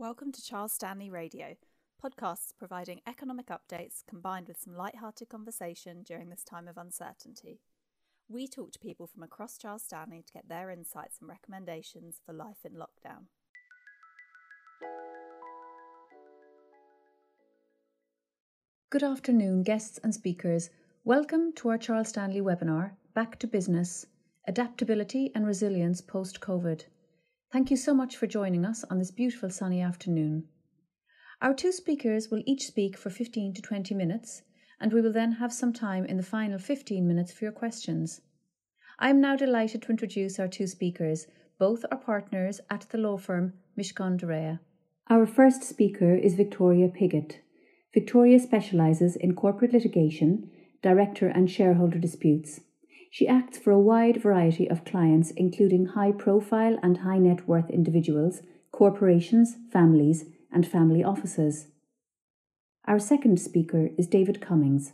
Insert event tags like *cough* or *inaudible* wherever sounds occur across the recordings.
Welcome to Charles Stanley Radio, podcasts providing economic updates combined with some light-hearted conversation during this time of uncertainty. We talk to people from across Charles Stanley to get their insights and recommendations for life in lockdown. Good afternoon, guests and speakers. Welcome to our Charles Stanley webinar, Back to Business Adaptability and Resilience Post COVID. Thank you so much for joining us on this beautiful sunny afternoon. Our two speakers will each speak for 15 to 20 minutes, and we will then have some time in the final 15 minutes for your questions. I am now delighted to introduce our two speakers. Both are partners at the law firm Mishcon de Reya. Our first speaker is Victoria Pigott. Victoria specialises in corporate litigation, director and shareholder disputes. She acts for a wide variety of clients, including high profile and high net worth individuals, corporations, families, and family offices. Our second speaker is David Cummings.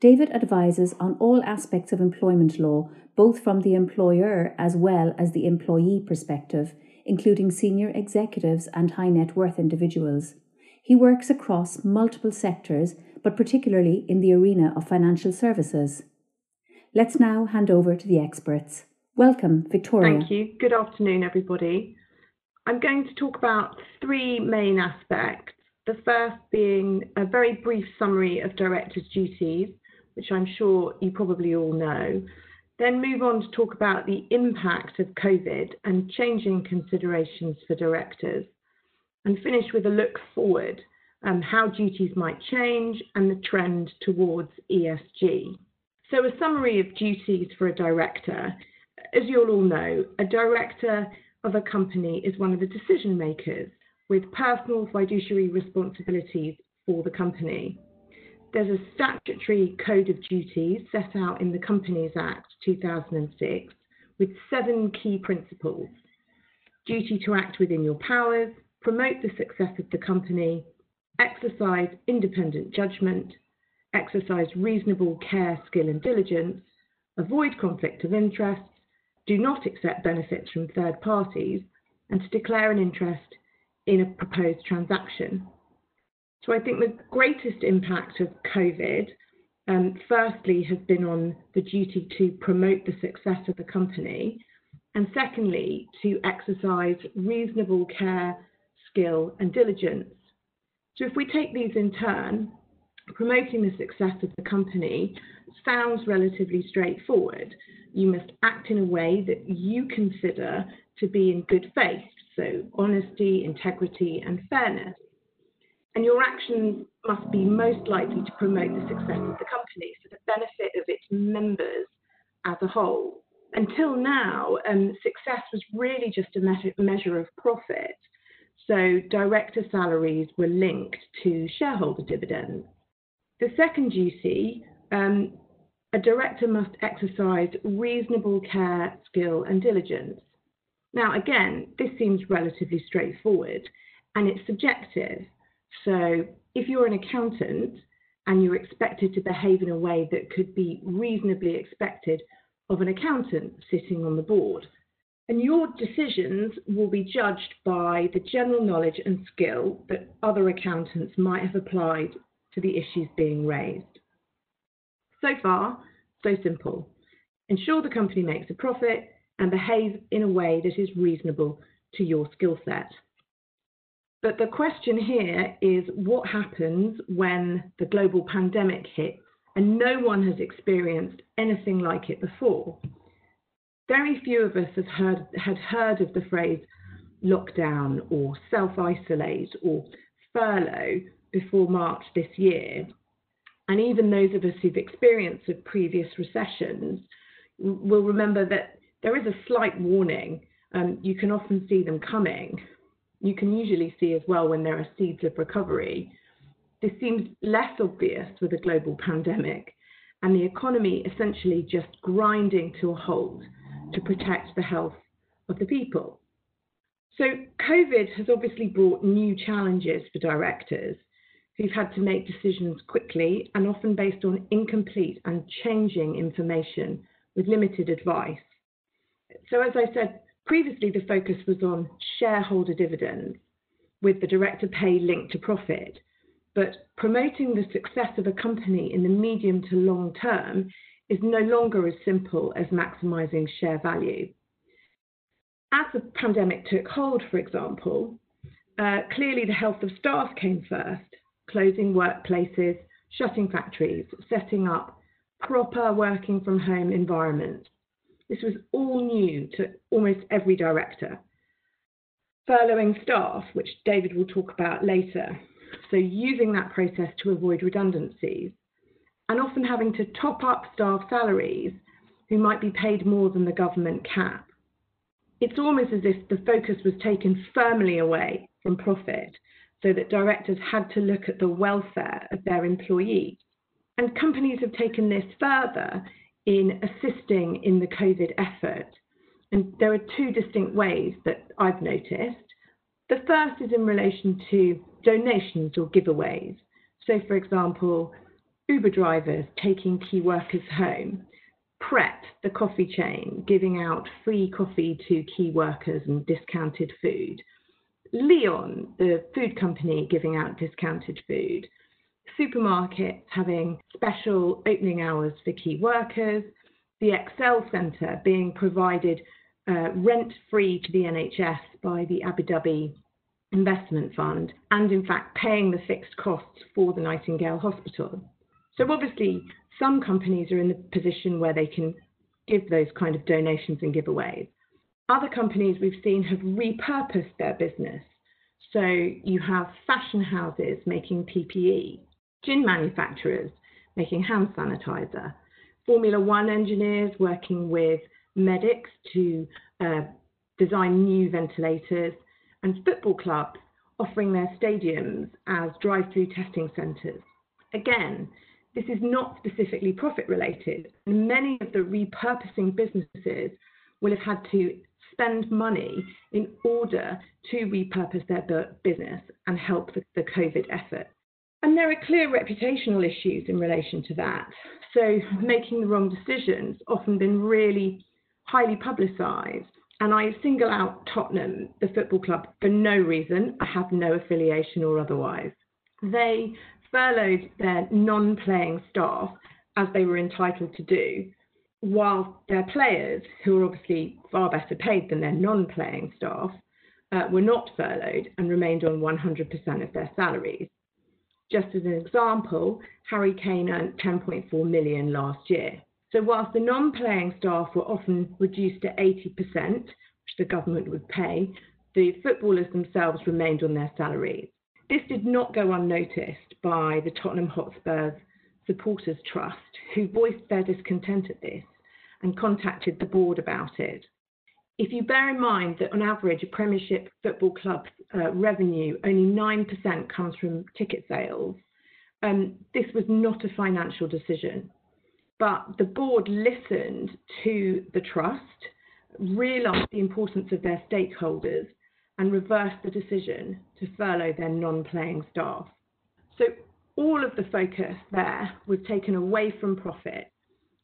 David advises on all aspects of employment law, both from the employer as well as the employee perspective, including senior executives and high net worth individuals. He works across multiple sectors, but particularly in the arena of financial services. Let's now hand over to the experts. Welcome, Victoria. Thank you. Good afternoon, everybody. I'm going to talk about three main aspects. The first being a very brief summary of directors' duties, which I'm sure you probably all know. Then move on to talk about the impact of COVID and changing considerations for directors. And finish with a look forward, um, how duties might change and the trend towards ESG. So, a summary of duties for a director. As you'll all know, a director of a company is one of the decision makers with personal fiduciary responsibilities for the company. There's a statutory code of duties set out in the Companies Act 2006 with seven key principles duty to act within your powers, promote the success of the company, exercise independent judgment, exercise reasonable care, skill, and diligence, avoid conflict of interest, do not accept benefits from third parties, and to declare an interest in a proposed transaction. So I think the greatest impact of COVID, um, firstly, has been on the duty to promote the success of the company, and secondly, to exercise reasonable care, skill, and diligence. So if we take these in turn, promoting the success of the company sounds relatively straightforward. You must act in a way that you consider to be in good faith, so honesty, integrity, and fairness. And your actions must be most likely to promote the success of the company for the benefit of its members as a whole. Until now, um, success was really just a measure of profit. So director salaries were linked to shareholder dividends. The second duty, um, a director must exercise reasonable care, skill, and diligence. Now, again, this seems relatively straightforward and it's subjective. So, if you're an accountant and you're expected to behave in a way that could be reasonably expected of an accountant sitting on the board, and your decisions will be judged by the general knowledge and skill that other accountants might have applied to the issues being raised. So far, so simple. Ensure the company makes a profit and behave in a way that is reasonable to your skill set. But the question here is what happens when the global pandemic hits and no one has experienced anything like it before? Very few of us have heard, had heard of the phrase lockdown or self isolate or furlough before March this year. And even those of us who've experienced of previous recessions will remember that there is a slight warning. Um, you can often see them coming. You can usually see as well when there are seeds of recovery. This seems less obvious with a global pandemic and the economy essentially just grinding to a halt to protect the health of the people. So, COVID has obviously brought new challenges for directors who've had to make decisions quickly and often based on incomplete and changing information with limited advice. So, as I said previously, the focus was on shareholder dividends. with the director pay linked to profit, but promoting the success of a company in the medium to long term is no longer as simple as maximising share value. As the pandemic took hold, for example, uh, clearly the health of staff came first, closing workplaces, shutting factories, setting up proper working from home environments. This was all new to almost every director. Furloughing staff, which David will talk about later, so using that process to avoid redundancies, and often having to top up staff salaries who might be paid more than the government cap. It's almost as if the focus was taken firmly away from profit so that directors had to look at the welfare of their employees. And companies have taken this further in assisting in the COVID effort. And there are two distinct ways that I've noticed. The first is in relation to donations or giveaways. So, for example, Uber drivers taking key workers home, Pret, the coffee chain, giving out free coffee to key workers and discounted food, Leon, the food company, giving out discounted food, supermarkets having special opening hours for key workers, the Excel Centre being provided uh, rent free to the NHS by the Abu Dhabi Investment Fund, and in fact paying the fixed costs for the Nightingale Hospital. So obviously, some companies are in the position where they can give those kind of donations and giveaways. Other companies we've seen have repurposed their business. So you have fashion houses making PPE, gin manufacturers making hand sanitizer, Formula One engineers working with medics to uh, design new ventilators, and football clubs offering their stadiums as drive through testing centres. Again, this is not specifically profit related. Many of the repurposing businesses will have had to spend money in order to repurpose their business and help the, the COVID effort. And there are clear reputational issues in relation to that. So, making the wrong decisions often been really highly publicised. And I single out Tottenham, the football club, for no reason. I have no affiliation or otherwise. They furloughed their non playing staff as they were entitled to do, while their players, who are obviously far better paid than their non playing staff, uh, were not furloughed and remained on 100% of their salaries. Just as an example, Harry Kane earned 10.4 million last year. So whilst the non-playing staff were often reduced to 80%, which the government would pay, the footballers themselves remained on their salaries. This did not go unnoticed by the Tottenham Hotspurs Supporters Trust, who voiced their discontent at this and contacted the board about it. If you bear in mind that on average a Premiership football club's uh, revenue, only 9% comes from ticket sales, um, this was not a financial decision. But the board listened to the trust, realised the importance of their stakeholders, and reversed the decision to furlough their non playing staff. So all of the focus there was taken away from profit.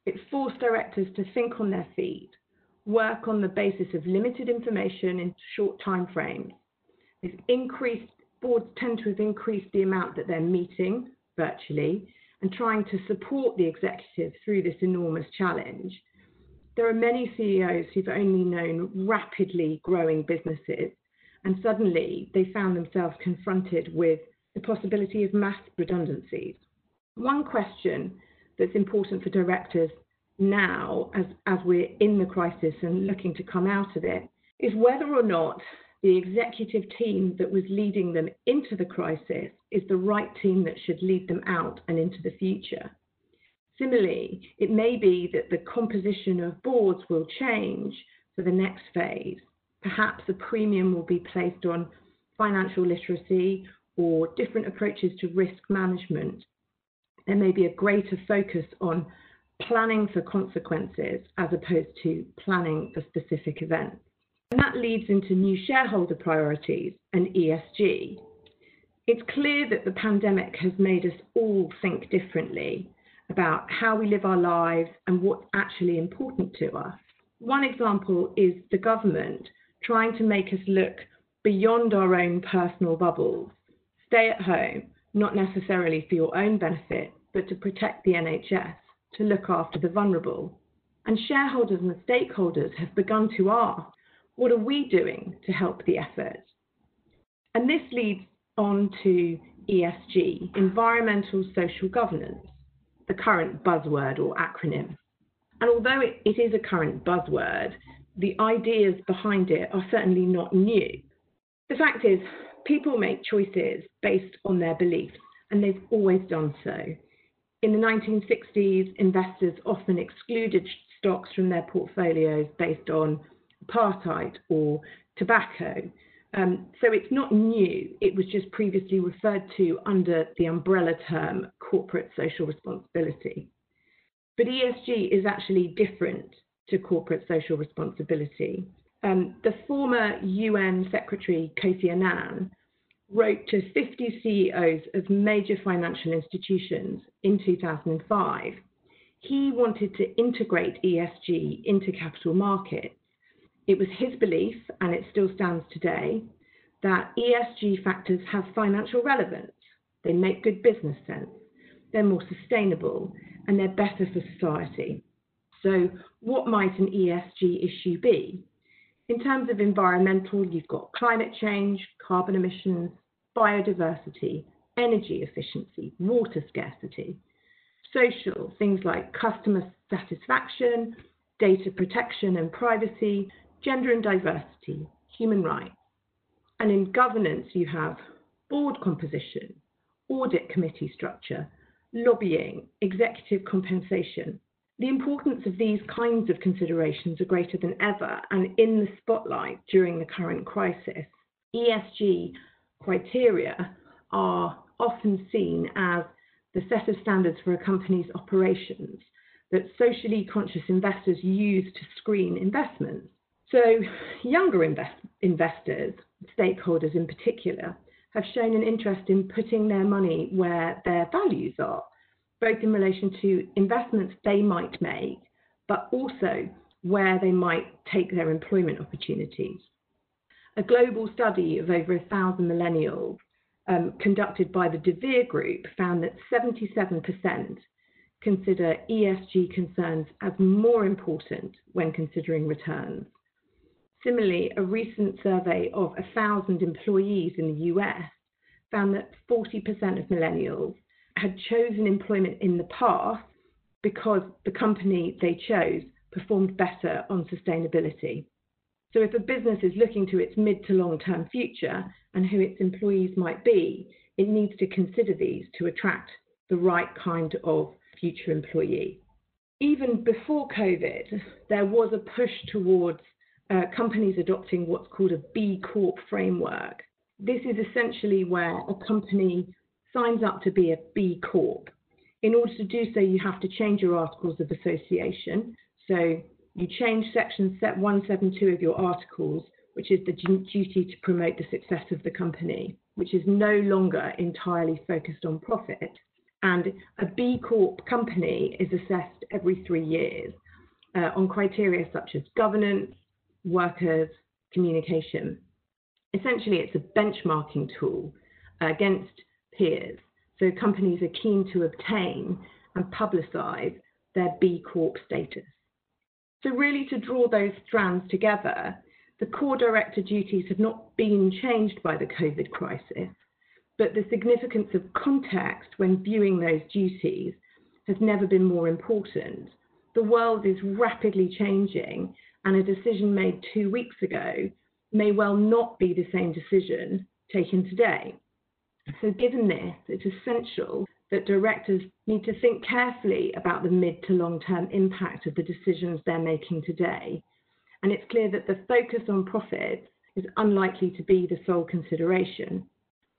It forced directors to think on their feet, work on the basis of limited information in short time frames. Increased, boards tend to have increased the amount that they're meeting virtually and trying to support the executive through this enormous challenge. There are many CEOs who've only known rapidly growing businesses and suddenly they found themselves confronted with the possibility of mass redundancies. One question that's important for directors now, as, as we're in the crisis and looking to come out of it, is whether or not the executive team that was leading them into the crisis is the right team that should lead them out and into the future. Similarly, it may be that the composition of boards will change for the next phase perhaps a premium will be placed on financial literacy or different approaches to risk management. There may be a greater focus on planning for consequences as opposed to planning for specific events. And that leads into new shareholder priorities and ESG. It's clear that the pandemic has made us all think differently about how we live our lives and what's actually important to us. One example is the government trying to make us look beyond our own personal bubbles. Stay at home, not necessarily for your own benefit, but to protect the NHS, to look after the vulnerable. And shareholders and stakeholders have begun to ask, what are we doing to help the effort? And this leads on to ESG, environmental social governance, the current buzzword or acronym. And although it, it is a current buzzword, the ideas behind it are certainly not new. The fact is, people make choices based on their beliefs, and they've always done so. In the 1960s, investors often excluded stocks from their portfolios based on apartheid or tobacco. Um, so it's not new, it was just previously referred to under the umbrella term corporate social responsibility. But ESG is actually different to corporate social responsibility. Um, the former UN Secretary Kofi Annan wrote to 50 CEOs of major financial institutions in 2005. He wanted to integrate ESG into capital markets it was his belief, and it still stands today, that ESG factors have financial relevance. They make good business sense. They're more sustainable and they're better for society. So, what might an ESG issue be? In terms of environmental, you've got climate change, carbon emissions, biodiversity, energy efficiency, water scarcity. Social, things like customer satisfaction, data protection and privacy, gender and diversity, human rights. And in governance, you have board composition, audit committee structure, lobbying, executive compensation. The importance of these kinds of considerations are greater than ever and in the spotlight during the current crisis. ESG criteria are often seen as the set of standards for a company's operations that socially conscious investors use to screen investments. So, younger invest investors, stakeholders in particular, have shown an interest in putting their money where their values are, both in relation to investments they might make, but also where they might take their employment opportunities. A global study of over a thousand millennials um, conducted by the De Vere Group found that 77% consider ESG concerns as more important when considering returns. Similarly, a recent survey of 1,000 employees in the US found that 40% of millennials had chosen employment in the past because the company they chose performed better on sustainability. So, if a business is looking to its mid to long term future and who its employees might be, it needs to consider these to attract the right kind of future employee. Even before COVID, there was a push towards uh, companies adopting what's called a B Corp framework. This is essentially where a company signs up to be a B Corp. In order to do so, you have to change your articles of association. So you change section 172 of your articles, which is the duty to promote the success of the company, which is no longer entirely focused on profit. And a B Corp company is assessed every three years uh, on criteria such as governance, workers, communication. Essentially, it's a benchmarking tool against peers. So companies are keen to obtain and publicize their B Corp status. So, really, to draw those strands together, the core director duties have not been changed by the COVID crisis, but the significance of context when viewing those duties has never been more important. The world is rapidly changing, and a decision made two weeks ago may well not be the same decision taken today. So, given this, it's essential that directors need to think carefully about the mid to long term impact of the decisions they're making today. And it's clear that the focus on profits is unlikely to be the sole consideration.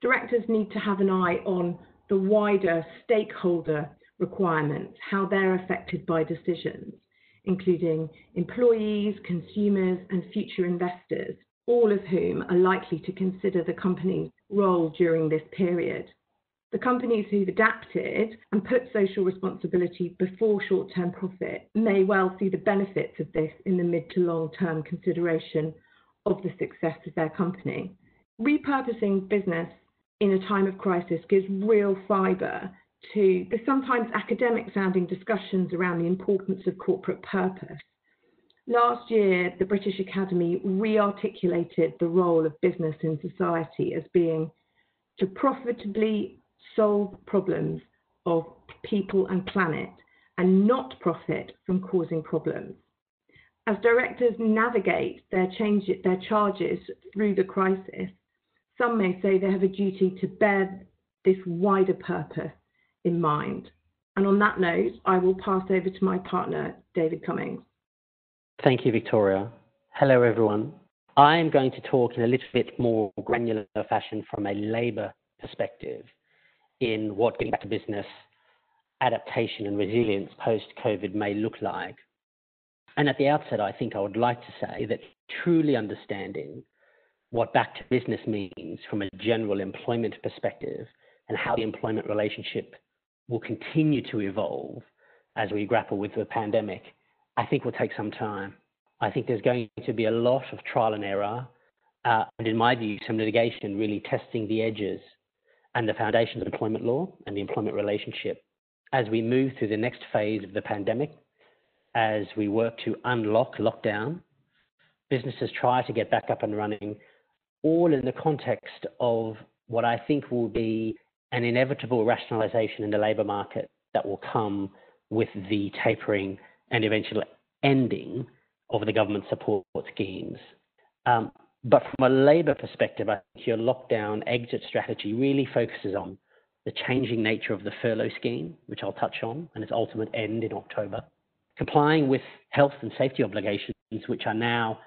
Directors need to have an eye on the wider stakeholder requirements, how they're affected by decisions including employees, consumers, and future investors, all of whom are likely to consider the company's role during this period. The companies who've adapted and put social responsibility before short term profit may well see the benefits of this in the mid to long term consideration of the success of their company. repurposing business in a time of crisis gives real fibre to the sometimes academic sounding discussions around the importance of corporate purpose. Last year, the British Academy re articulated the role of business in society as being to profitably solve problems of people and planet and not profit from causing problems. As directors navigate their, change, their charges through the crisis, some may say they have a duty to bear this wider purpose in mind. And on that note, I will pass over to my partner, David Cummings. Thank you, Victoria. Hello, everyone. I am going to talk in a little bit more granular fashion from a labour perspective in what getting back to business adaptation and resilience post COVID may look like. And at the outset, I think I would like to say that truly understanding what back to business means from a general employment perspective and how the employment relationship will continue to evolve as we grapple with the pandemic, I think will take some time. I think there's going to be a lot of trial and error, uh, and in my view, some litigation really testing the edges and the foundations of employment law and the employment relationship as we move through the next phase of the pandemic, as we work to unlock lockdown, businesses try to get back up and running, all in the context of what I think will be an inevitable rationalization in the labour market that will come with the tapering and eventual ending of the government support schemes. Um, but from a labour perspective, I think your lockdown exit strategy really focuses on the changing nature of the furlough scheme, which I'll touch on, and its ultimate end in October, complying with health and safety obligations, which are now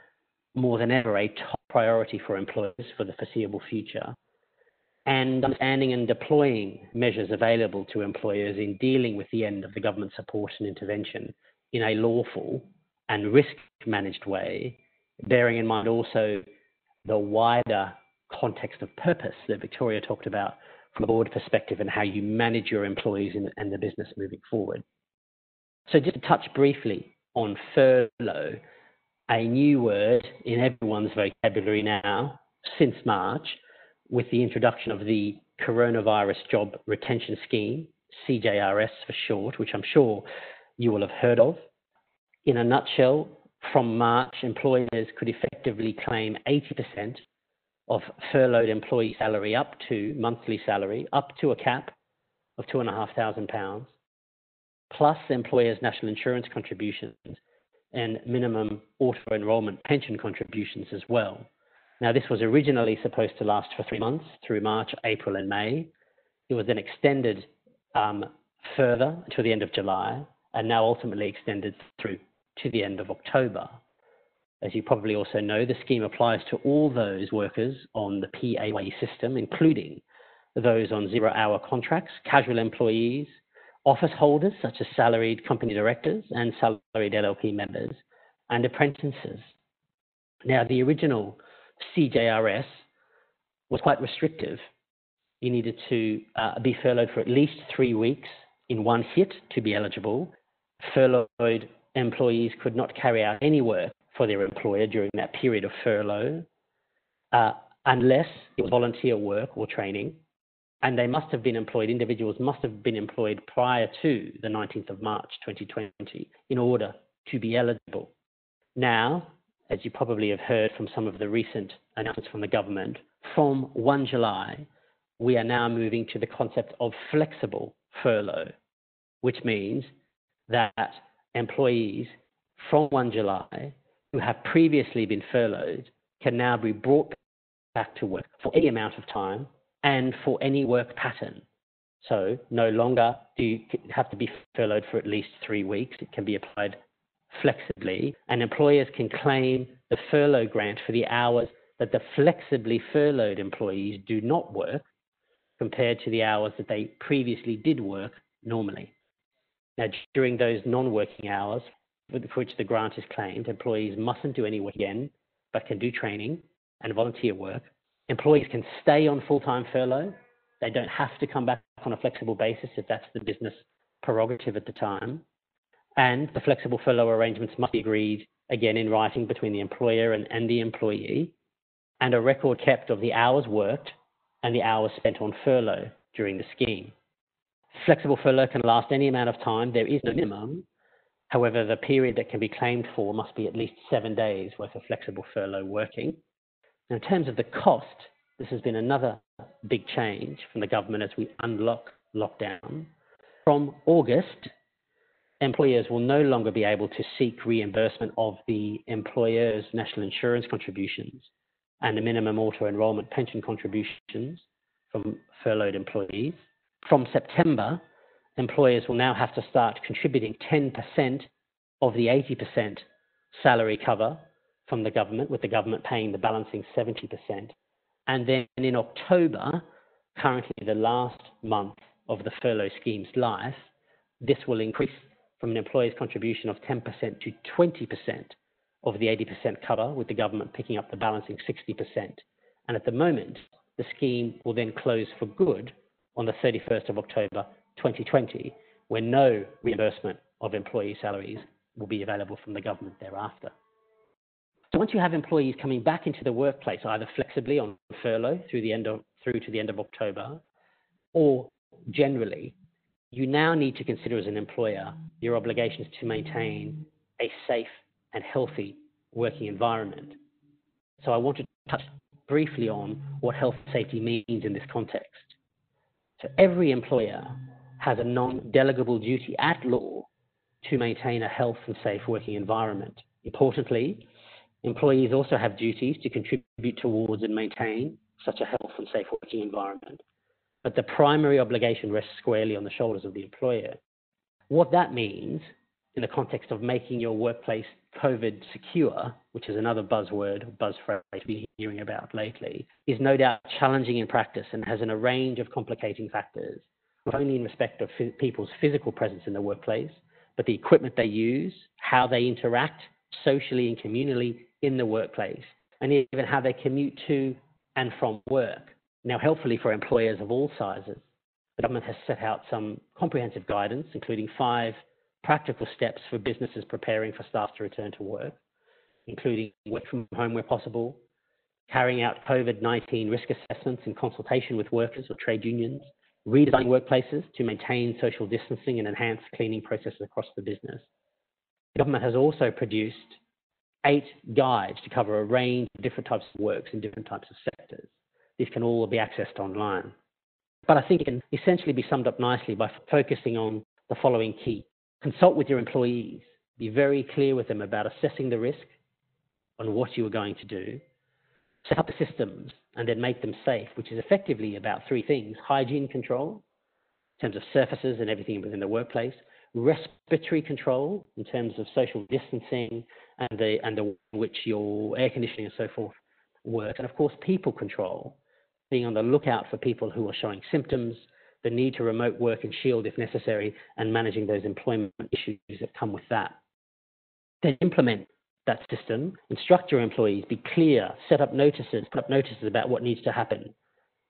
more than ever a top priority for employers for the foreseeable future, and understanding and deploying measures available to employers in dealing with the end of the government support and intervention in a lawful and risk managed way, bearing in mind also the wider context of purpose that Victoria talked about from a board perspective and how you manage your employees and the business moving forward. So just to touch briefly on furlough, a new word in everyone's vocabulary now since March with the introduction of the Coronavirus Job Retention Scheme, CJRS for short, which I'm sure you will have heard of. In a nutshell, from March, employers could effectively claim 80% of furloughed employee salary up to monthly salary, up to a cap of £2,500, plus employers' national insurance contributions and minimum auto enrolment pension contributions as well. Now, this was originally supposed to last for three months through March, April, and May. It was then extended um, further to the end of July and now ultimately extended through to the end of October. As you probably also know, the scheme applies to all those workers on the PAYE system, including those on zero hour contracts, casual employees, office holders such as salaried company directors and salaried LLP members, and apprentices. Now, the original CJRS was quite restrictive. You needed to uh, be furloughed for at least three weeks in one hit to be eligible. Furloughed employees could not carry out any work for their employer during that period of furlough uh, unless it was volunteer work or training. And they must have been employed, individuals must have been employed prior to the 19th of March 2020 in order to be eligible. Now, as you probably have heard from some of the recent announcements from the government, from 1 July, we are now moving to the concept of flexible furlough, which means that employees from 1 July who have previously been furloughed can now be brought back to work for any amount of time and for any work pattern. So no longer do you have to be furloughed for at least three weeks. It can be applied flexibly, and employers can claim the furlough grant for the hours that the flexibly furloughed employees do not work compared to the hours that they previously did work normally. Now, during those non working hours for which the grant is claimed, employees mustn't do any work again, but can do training and volunteer work. Employees can stay on full time furlough. They don't have to come back on a flexible basis if that's the business prerogative at the time and the flexible furlough arrangements must be agreed again in writing between the employer and, and the employee. and a record kept of the hours worked and the hours spent on furlough during the scheme. Flexible furlough can last any amount of time. There is no minimum. However, the period that can be claimed for must be at least seven days worth of flexible furlough working. In terms of the cost, this has been another big change from the government as we unlock lockdown. From August, employers will no longer be able to seek reimbursement of the employer's national insurance contributions and the minimum auto enrolment pension contributions from furloughed employees. From September, employers will now have to start contributing 10% of the 80% salary cover from the government, with the government paying the balancing 70%. And then in October, currently the last month of the furlough scheme's life, this will increase from an employer's contribution of 10% to 20% of the 80% cover, with the government picking up the balancing 60%. And at the moment, the scheme will then close for good on the 31st of October 2020, when no reimbursement of employee salaries will be available from the government thereafter. So once you have employees coming back into the workplace, either flexibly on furlough through the end of through to the end of October, or generally, you now need to consider as an employer your obligations to maintain a safe and healthy working environment. So I want to touch briefly on what health and safety means in this context. So every employer has a non-delegable duty at law to maintain a health and safe working environment. Importantly, employees also have duties to contribute towards and maintain such a health and safe working environment. But the primary obligation rests squarely on the shoulders of the employer. What that means in the context of making your workplace COVID secure, which is another buzzword, buzz phrase we've been hearing about lately, is no doubt challenging in practice and has an, a range of complicating factors, not only in respect of people's physical presence in the workplace, but the equipment they use, how they interact socially and communally in the workplace, and even how they commute to and from work. Now, helpfully for employers of all sizes, the government has set out some comprehensive guidance, including five practical steps for businesses preparing for staff to return to work, including work from home where possible, carrying out COVID 19 risk assessments in consultation with workers or trade unions, redesigning workplaces to maintain social distancing and enhance cleaning processes across the business. The government has also produced eight guides to cover a range of different types of works in different types of sectors. These can all be accessed online. But I think it can essentially be summed up nicely by focusing on the following key Consult with your employees. Be very clear with them about assessing the risk on what you are going to do. Set up the systems and then make them safe, which is effectively about three things hygiene control, in terms of surfaces and everything within the workplace, respiratory control, in terms of social distancing and the, and the which your air conditioning and so forth work, and of course, people control, being on the lookout for people who are showing symptoms the need to remote work and shield if necessary, and managing those employment issues that come with that. Then implement that system, instruct your employees, be clear, set up notices, put up notices about what needs to happen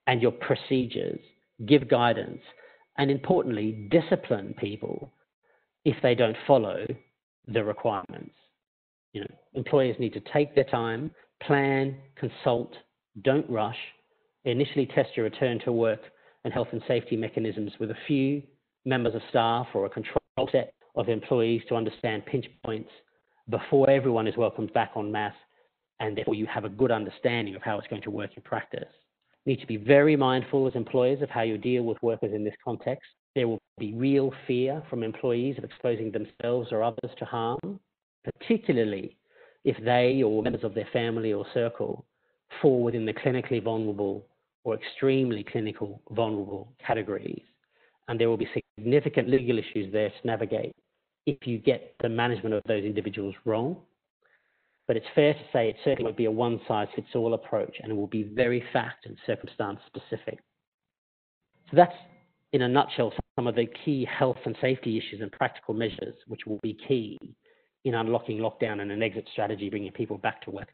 and your procedures, give guidance, and importantly, discipline people if they don't follow the requirements. You know, employers need to take their time, plan, consult, don't rush, initially test your return to work and health and safety mechanisms with a few members of staff or a control set of employees to understand pinch points before everyone is welcomed back on mass and therefore you have a good understanding of how it's going to work in practice. You need to be very mindful as employers of how you deal with workers in this context. There will be real fear from employees of exposing themselves or others to harm, particularly if they or members of their family or circle fall within the clinically vulnerable or extremely clinical vulnerable categories. And there will be significant legal issues there to navigate if you get the management of those individuals wrong. But it's fair to say it certainly won't be a one size fits all approach and it will be very fact and circumstance specific. So that's, in a nutshell, some of the key health and safety issues and practical measures which will be key in unlocking lockdown and an exit strategy, bringing people back to work.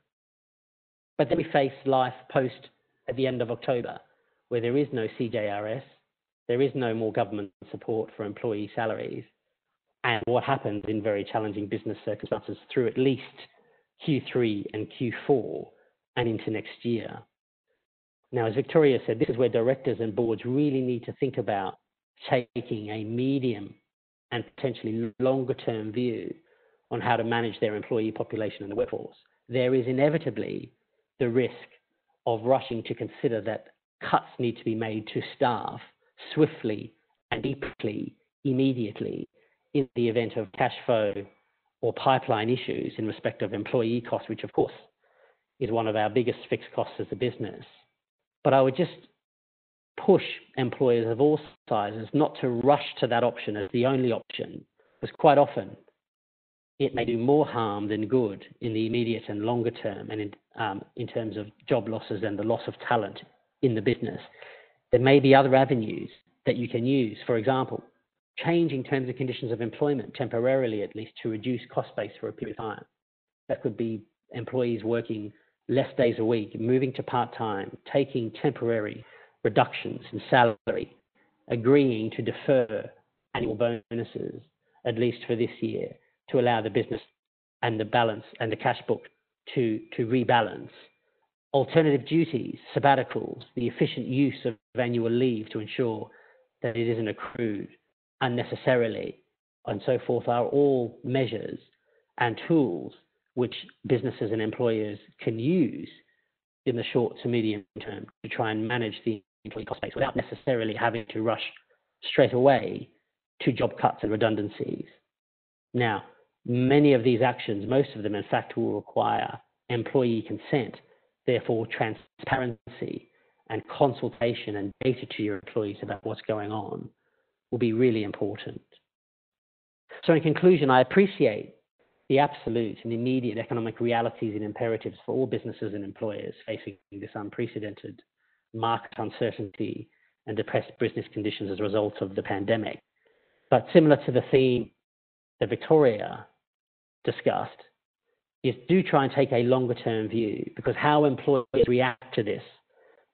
But then we face life post at the end of October, where there is no CJRS, there is no more government support for employee salaries, and what happens in very challenging business circumstances through at least Q3 and Q4 and into next year. Now, as Victoria said, this is where directors and boards really need to think about taking a medium and potentially longer term view on how to manage their employee population in the workforce. There is inevitably the risk of rushing to consider that cuts need to be made to staff swiftly and deeply, immediately, in the event of cash flow or pipeline issues in respect of employee costs, which of course is one of our biggest fixed costs as a business. But I would just push employers of all sizes not to rush to that option as the only option, because quite often it may do more harm than good in the immediate and longer term, and in, um, in terms of job losses and the loss of talent in the business. There may be other avenues that you can use. For example, changing terms and conditions of employment temporarily, at least, to reduce cost base for a period of time. That could be employees working less days a week, moving to part time, taking temporary reductions in salary, agreeing to defer annual bonuses, at least for this year, to allow the business and the balance and the cash book to, to rebalance. Alternative duties, sabbaticals, the efficient use of annual leave to ensure that it isn't accrued unnecessarily, and so forth, are all measures and tools which businesses and employers can use in the short to medium term to try and manage the employee cost base without necessarily having to rush straight away to job cuts and redundancies. Now, many of these actions, most of them in fact, will require employee consent, therefore transparency and consultation and data to your employees about what's going on will be really important. So, in conclusion, I appreciate the absolute and immediate economic realities and imperatives for all businesses and employers facing this unprecedented market uncertainty and depressed business conditions as a result of the pandemic. But similar to the theme that Victoria discussed, is do try and take a longer term view because how employees react to this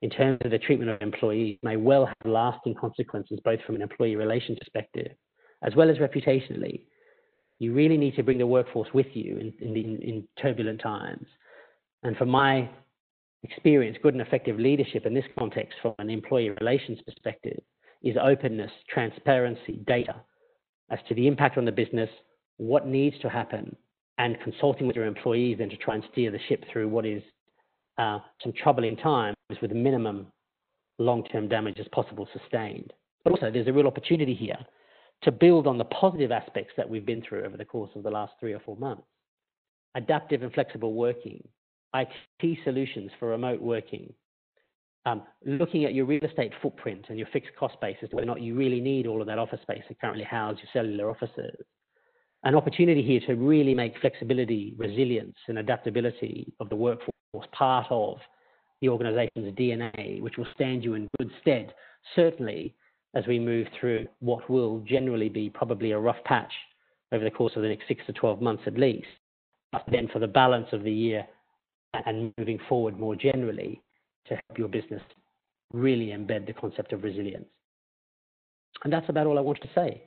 in terms of the treatment of employees may well have lasting consequences both from an employee relations perspective as well as reputationally you really need to bring the workforce with you in, in, in turbulent times. And from my experience, good and effective leadership in this context, from an employee relations perspective, is openness, transparency, data as to the impact on the business, what needs to happen, and consulting with your employees then to try and steer the ship through what is uh, some troubling times with minimum long-term damage as possible sustained. But also, there's a real opportunity here to build on the positive aspects that we've been through over the course of the last three or four months. Adaptive and flexible working, IT solutions for remote working, um, looking at your real estate footprint and your fixed cost basis, whether or not you really need all of that office space that currently houses your cellular offices. An opportunity here to really make flexibility, resilience, and adaptability of the workforce part of the organization's DNA, which will stand you in good stead, certainly as we move through what will generally be probably a rough patch over the course of the next six to 12 months at least. But then for the balance of the year and moving forward more generally to help your business really embed the concept of resilience. And that's about all I wanted to say.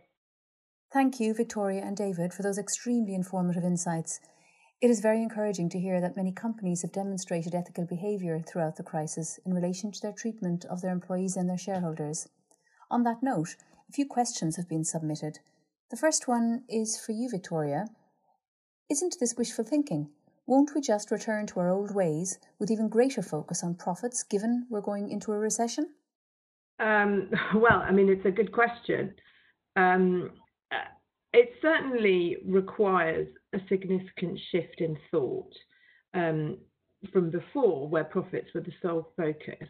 Thank you, Victoria and David, for those extremely informative insights. It is very encouraging to hear that many companies have demonstrated ethical behaviour throughout the crisis in relation to their treatment of their employees and their shareholders. On that note, a few questions have been submitted. The first one is for you, Victoria. Isn't this wishful thinking? Won't we just return to our old ways with even greater focus on profits given we're going into a recession? Um, *laughs* well, I mean, it's a good question. Um, it certainly requires a significant shift in thought um, from before, where profits were the sole focus,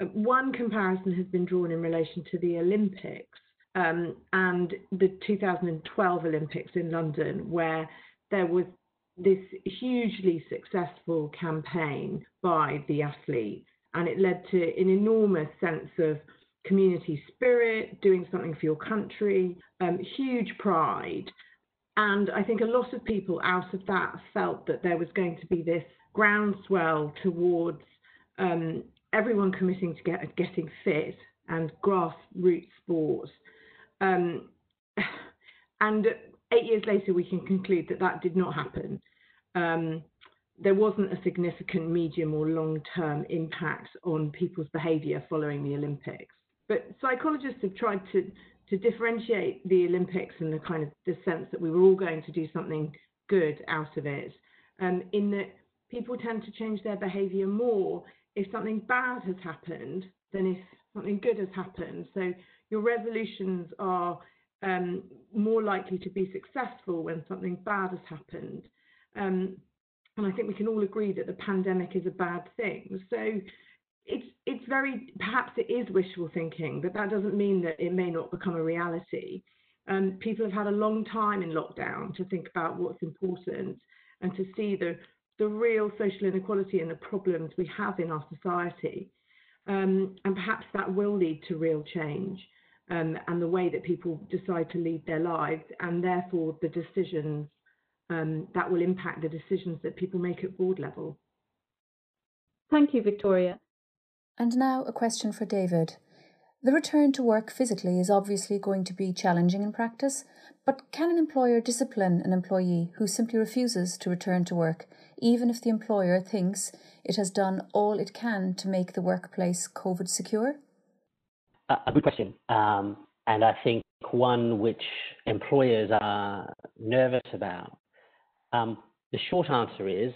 uh, one comparison has been drawn in relation to the Olympics um, and the 2012 Olympics in London, where there was this hugely successful campaign by the athletes, and it led to an enormous sense of community spirit, doing something for your country, um, huge pride. And I think a lot of people out of that felt that there was going to be this groundswell towards um, everyone committing to get, getting fit and grassroots sports. Um, and eight years later, we can conclude that that did not happen. Um, there wasn't a significant medium or long term impact on people's behaviour following the Olympics. But psychologists have tried to, to differentiate the Olympics and the kind of the sense that we were all going to do something good out of it, um, in that people tend to change their behaviour more if something bad has happened than if something good has happened. So your resolutions are um, more likely to be successful when something bad has happened. Um, and I think we can all agree that the pandemic is a bad thing. So it's it's very perhaps it is wishful thinking, but that doesn't mean that it may not become a reality. Um, people have had a long time in lockdown to think about what's important and to see the the real social inequality and the problems we have in our society. Um, and perhaps that will lead to real change um, and the way that people decide to lead their lives, and therefore the decisions um, that will impact the decisions that people make at board level. Thank you, Victoria. And now a question for David. The return to work physically is obviously going to be challenging in practice, but can an employer discipline an employee who simply refuses to return to work, even if the employer thinks it has done all it can to make the workplace COVID secure? A good question. Um, and I think one which employers are nervous about. Um, the short answer is,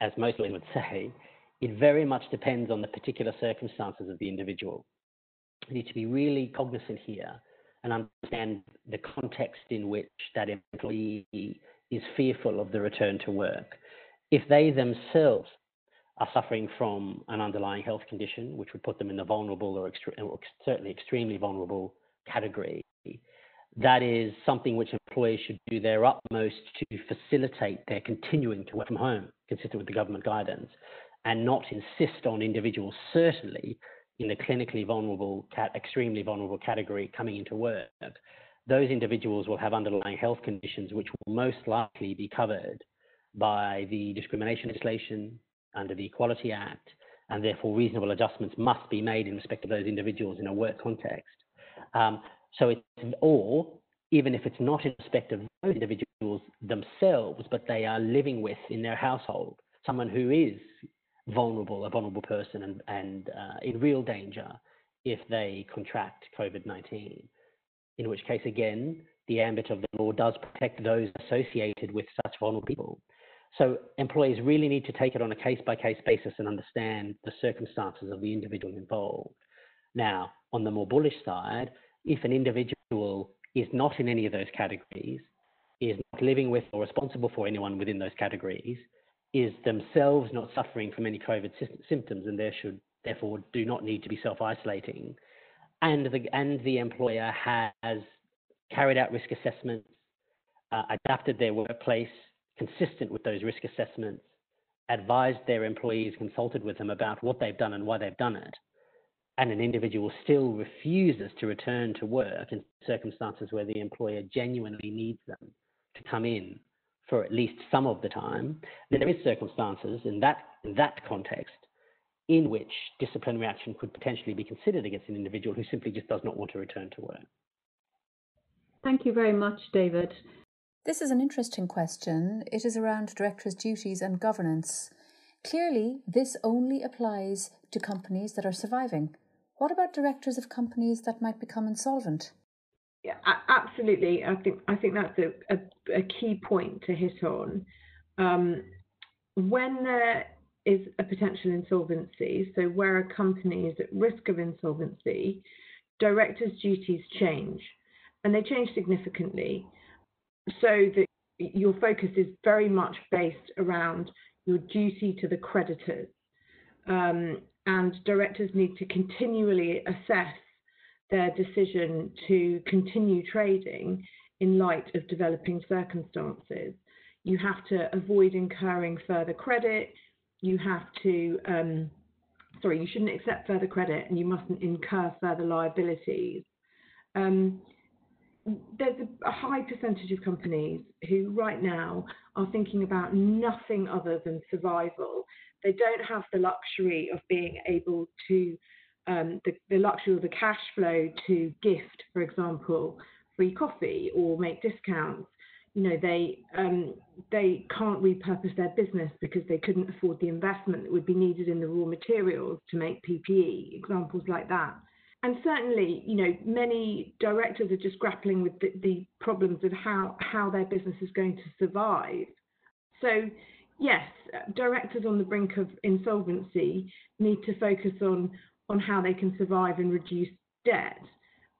as most women would *laughs* say, it very much depends on the particular circumstances of the individual we need to be really cognizant here and understand the context in which that employee is fearful of the return to work. If they themselves are suffering from an underlying health condition, which would put them in the vulnerable or, extre- or certainly extremely vulnerable category, that is something which employers should do their utmost to facilitate their continuing to work from home, consistent with the government guidance, and not insist on individuals, certainly, in the clinically vulnerable, extremely vulnerable category coming into work, those individuals will have underlying health conditions which will most likely be covered by the discrimination legislation under the Equality Act, and therefore reasonable adjustments must be made in respect of those individuals in a work context. Um, so it's, or even if it's not in respect of those individuals themselves, but they are living with in their household someone who is vulnerable, a vulnerable person, and, and uh, in real danger if they contract COVID 19. In which case, again, the ambit of the law does protect those associated with such vulnerable people. So employees really need to take it on a case by case basis and understand the circumstances of the individual involved. Now, on the more bullish side, if an individual is not in any of those categories, is not living with or responsible for anyone within those categories, is themselves not suffering from any COVID symptoms and they should therefore do not need to be self-isolating, and the and the employer has carried out risk assessments, uh, adapted their workplace consistent with those risk assessments, advised their employees, consulted with them about what they've done and why they've done it, and an individual still refuses to return to work in circumstances where the employer genuinely needs them to come in for at least some of the time, then there is circumstances in that in that context in which disciplinary action could potentially be considered against an individual who simply just does not want to return to work. Thank you very much, David. This is an interesting question. It is around directors' duties and governance. Clearly, this only applies to companies that are surviving. What about directors of companies that might become insolvent? Yeah, absolutely. I think I think that's a, a, a key point to hit on. Um, when there is a potential insolvency, so where a company is at risk of insolvency, directors' duties change, and they change significantly. So that your focus is very much based around your duty to the creditors, um, and directors need to continually assess their decision to continue trading in light of developing circumstances. You have to avoid incurring further credit. You have to, um, sorry, you shouldn't accept further credit and you mustn't incur further liabilities. Um, there's a, a, high percentage of companies who right now are thinking about nothing other than survival. They don't have the luxury of being able to um, the, the luxury or the cash flow to gift, for example, free coffee or make discounts. you know they um, they can't repurpose their business because they couldn't afford the investment that would be needed in the raw materials to make PPE. Examples like that. And certainly, you know, many directors are just grappling with the, the problems of how how their business is going to survive. So, yes, directors on the brink of insolvency need to focus on on how they can survive and reduce debt.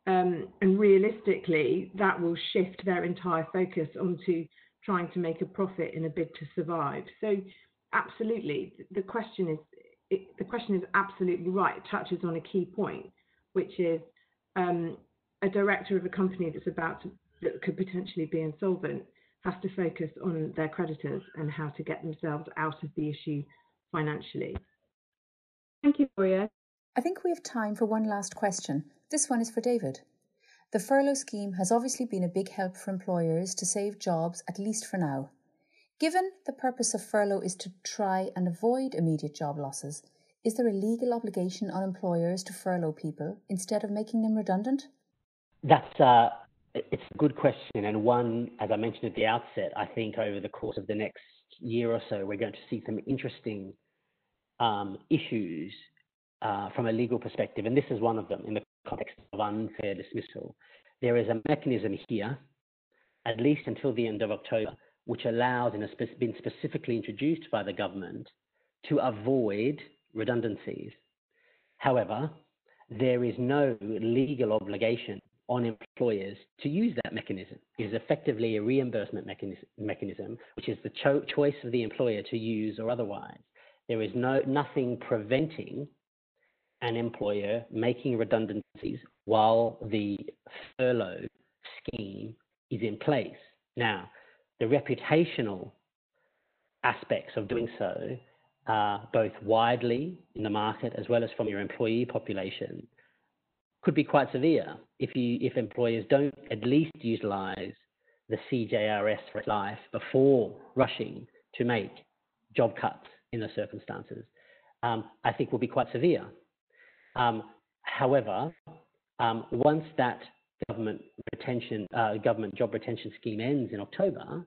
Um, and realistically, that will shift their entire focus onto trying to make a profit in a bid to survive. So, absolutely, the question is it, the question is absolutely right. It touches on a key point, which is um, a director of a company that's about to, that could potentially be insolvent has to focus on their creditors and how to get themselves out of the issue financially. Thank you, Gloria. I think we have time for one last question. This one is for David. The furlough scheme has obviously been a big help for employers to save jobs, at least for now. Given the purpose of furlough is to try and avoid immediate job losses, is there a legal obligation on employers to furlough people instead of making them redundant? That's uh, it's a good question, and one, as I mentioned at the outset, I think over the course of the next year or so, we're going to see some interesting um, issues uh, from a legal perspective, and this is one of them in the context of unfair dismissal. There is a mechanism here, at least until the end of October, which allows and has been specifically introduced by the government to avoid redundancies. However, there is no legal obligation on employers to use that mechanism. It is effectively a reimbursement mechanism, mechanism which is the cho- choice of the employer to use or otherwise. There is no nothing preventing an employer making redundancies while the furlough scheme is in place. Now, the reputational aspects of doing so, uh, both widely in the market as well as from your employee population, could be quite severe if you if employers don't at least utilize the CJRS furlough before rushing to make job cuts in the circumstances. Um, I think will be quite severe. Um, however, um, once that government retention, uh, government job retention scheme ends in October,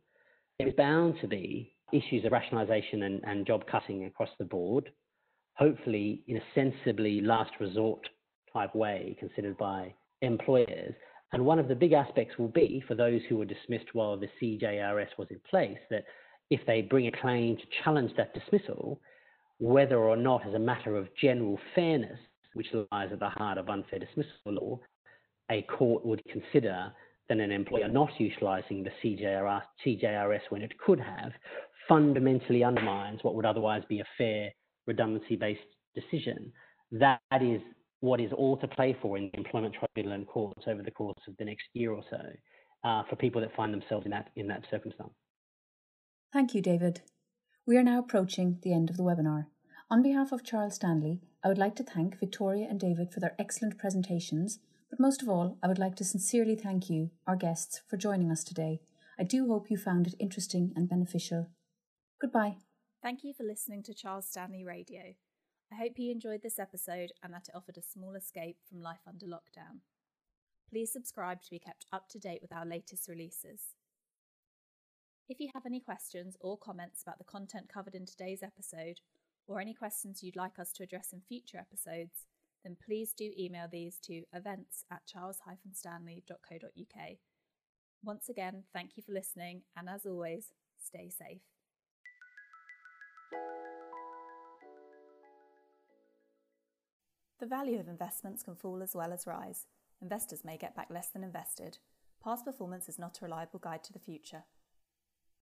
there is bound to be issues of rationalisation and, and job cutting across the board. Hopefully, in a sensibly last resort type way, considered by employers. And one of the big aspects will be for those who were dismissed while the CJRS was in place that if they bring a claim to challenge that dismissal, whether or not, as a matter of general fairness, which lies at the heart of unfair dismissal law, a court would consider that an employer not utilising the CJRS, CJRS when it could have fundamentally undermines what would otherwise be a fair redundancy based decision. That is what is all to play for in the employment tribunal and courts over the course of the next year or so uh, for people that find themselves in that, in that circumstance. Thank you, David. We are now approaching the end of the webinar. On behalf of Charles Stanley, I would like to thank Victoria and David for their excellent presentations, but most of all, I would like to sincerely thank you, our guests, for joining us today. I do hope you found it interesting and beneficial. Goodbye. Thank you for listening to Charles Stanley Radio. I hope you enjoyed this episode and that it offered a small escape from life under lockdown. Please subscribe to be kept up to date with our latest releases. If you have any questions or comments about the content covered in today's episode, or any questions you'd like us to address in future episodes, then please do email these to events at charles-stanley.co.uk. Once again, thank you for listening, and as always, stay safe. The value of investments can fall as well as rise. Investors may get back less than invested. Past performance is not a reliable guide to the future.